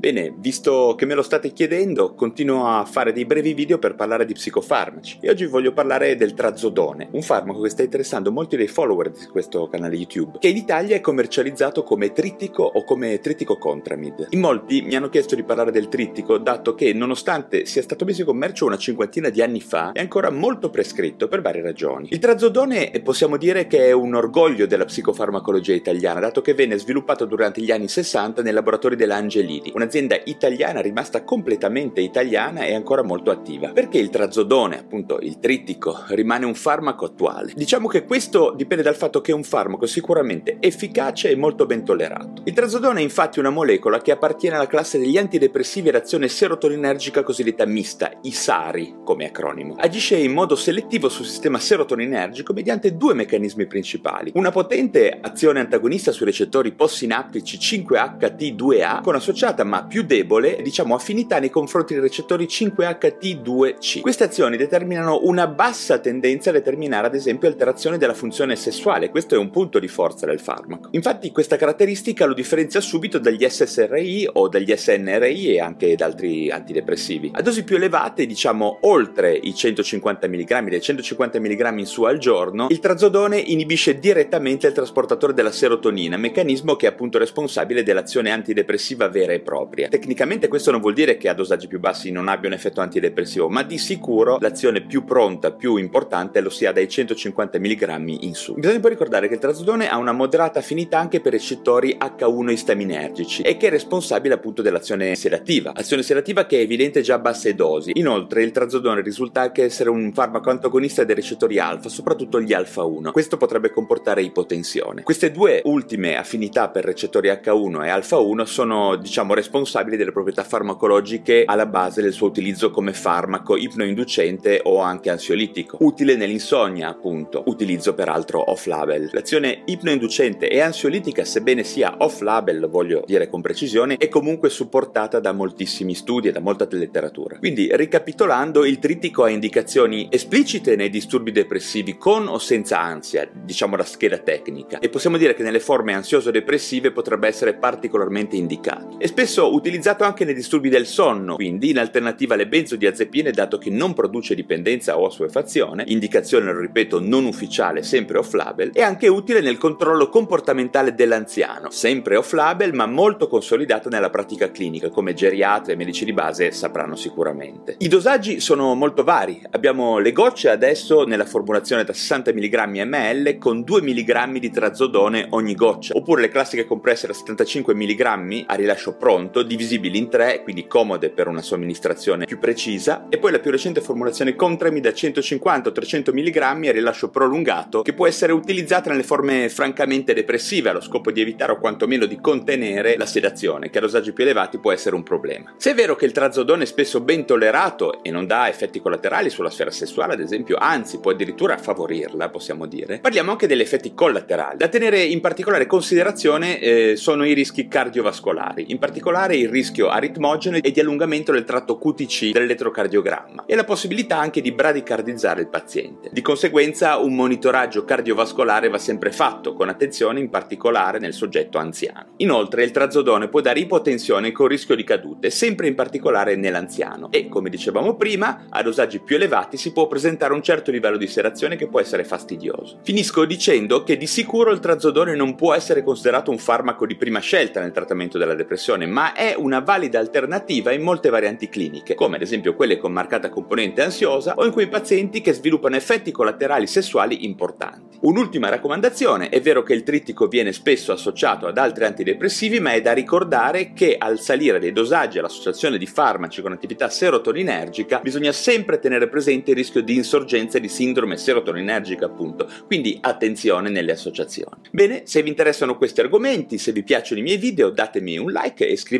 Bene, visto che me lo state chiedendo, continuo a fare dei brevi video per parlare di psicofarmaci e oggi voglio parlare del trazodone, un farmaco che sta interessando molti dei follower di questo canale YouTube, che in Italia è commercializzato come trittico o come trittico contramid. In molti mi hanno chiesto di parlare del trittico, dato che nonostante sia stato messo in commercio una cinquantina di anni fa, è ancora molto prescritto per varie ragioni. Il trazodone possiamo dire che è un orgoglio della psicofarmacologia italiana, dato che venne sviluppato durante gli anni 60 nei laboratori dell'Angelini, una un'azienda italiana rimasta completamente italiana e ancora molto attiva. Perché il trazodone, appunto il trittico, rimane un farmaco attuale? Diciamo che questo dipende dal fatto che è un farmaco sicuramente efficace e molto ben tollerato. Il trazodone è infatti una molecola che appartiene alla classe degli antidepressivi ad azione serotoninergica cosiddetta mista, i SARI come acronimo. Agisce in modo selettivo sul sistema serotoninergico mediante due meccanismi principali. Una potente azione antagonista sui recettori postsinaptici 5HT2A con associata ma più debole, diciamo, affinità nei confronti dei recettori 5HT2C. Queste azioni determinano una bassa tendenza a determinare ad esempio alterazioni della funzione sessuale, questo è un punto di forza del farmaco. Infatti questa caratteristica lo differenzia subito dagli SSRI o dagli SNRI e anche da altri antidepressivi. A dosi più elevate, diciamo oltre i 150 mg, dai 150 mg in su al giorno, il trazodone inibisce direttamente il trasportatore della serotonina, meccanismo che è appunto responsabile dell'azione antidepressiva vera e propria propria. Tecnicamente questo non vuol dire che a dosaggi più bassi non abbia un effetto antidepressivo, ma di sicuro l'azione più pronta, più importante lo sia dai 150 mg in su. Bisogna poi ricordare che il trazodone ha una moderata affinità anche per recettori H1 istaminergici e che è responsabile appunto dell'azione sedativa, azione sedativa che è evidente già a basse dosi. Inoltre il trazodone risulta anche essere un farmaco antagonista dei recettori alfa, soprattutto gli alfa 1. Questo potrebbe comportare ipotensione. Queste due ultime affinità per recettori H1 e alfa 1 sono diciamo responsabili responsabili delle proprietà farmacologiche alla base del suo utilizzo come farmaco ipnoinducente o anche ansiolitico, utile nell'insonnia appunto, utilizzo peraltro off-label. L'azione ipnoinducente e ansiolitica, sebbene sia off-label, voglio dire con precisione, è comunque supportata da moltissimi studi e da molta letteratura. Quindi, ricapitolando, il trittico ha indicazioni esplicite nei disturbi depressivi con o senza ansia, diciamo la scheda tecnica, e possiamo dire che nelle forme ansioso-depressive potrebbe essere particolarmente indicato. E spesso utilizzato anche nei disturbi del sonno, quindi in alternativa alle benzodiazepine dato che non produce dipendenza o assuefazione, indicazione, lo ripeto, non ufficiale, sempre off-label, è anche utile nel controllo comportamentale dell'anziano, sempre off-label ma molto consolidato nella pratica clinica, come geriatri e medici di base sapranno sicuramente. I dosaggi sono molto vari, abbiamo le gocce adesso nella formulazione da 60 mg ml con 2 mg di trazodone ogni goccia, oppure le classiche compresse da 75 mg a rilascio pronto appunto divisibili in tre, quindi comode per una somministrazione più precisa, e poi la più recente formulazione Contrami da 150 300 mg a rilascio prolungato, che può essere utilizzata nelle forme francamente depressive allo scopo di evitare o quantomeno di contenere la sedazione, che a dosaggi più elevati può essere un problema. Se è vero che il trazodone è spesso ben tollerato e non dà effetti collaterali sulla sfera sessuale, ad esempio, anzi può addirittura favorirla, possiamo dire, parliamo anche degli effetti collaterali. Da tenere in particolare considerazione eh, sono i rischi cardiovascolari, in particolare il rischio aritmogeno e di allungamento del tratto QTC dell'elettrocardiogramma e la possibilità anche di bradicardizzare il paziente. Di conseguenza un monitoraggio cardiovascolare va sempre fatto, con attenzione in particolare nel soggetto anziano. Inoltre il trazodone può dare ipotensione con rischio di cadute, sempre in particolare nell'anziano e, come dicevamo prima, a dosaggi più elevati si può presentare un certo livello di sedazione che può essere fastidioso. Finisco dicendo che di sicuro il trazodone non può essere considerato un farmaco di prima scelta nel trattamento della depressione, ma è una valida alternativa in molte varianti cliniche, come ad esempio quelle con marcata componente ansiosa o in quei pazienti che sviluppano effetti collaterali sessuali importanti. Un'ultima raccomandazione, è vero che il trittico viene spesso associato ad altri antidepressivi, ma è da ricordare che al salire dei dosaggi all'associazione di farmaci con attività serotoninergica bisogna sempre tenere presente il rischio di insorgenza di sindrome serotoninergica, appunto, quindi attenzione nelle associazioni. Bene, se vi interessano questi argomenti, se vi piacciono i miei video, datemi un like e iscrivetevi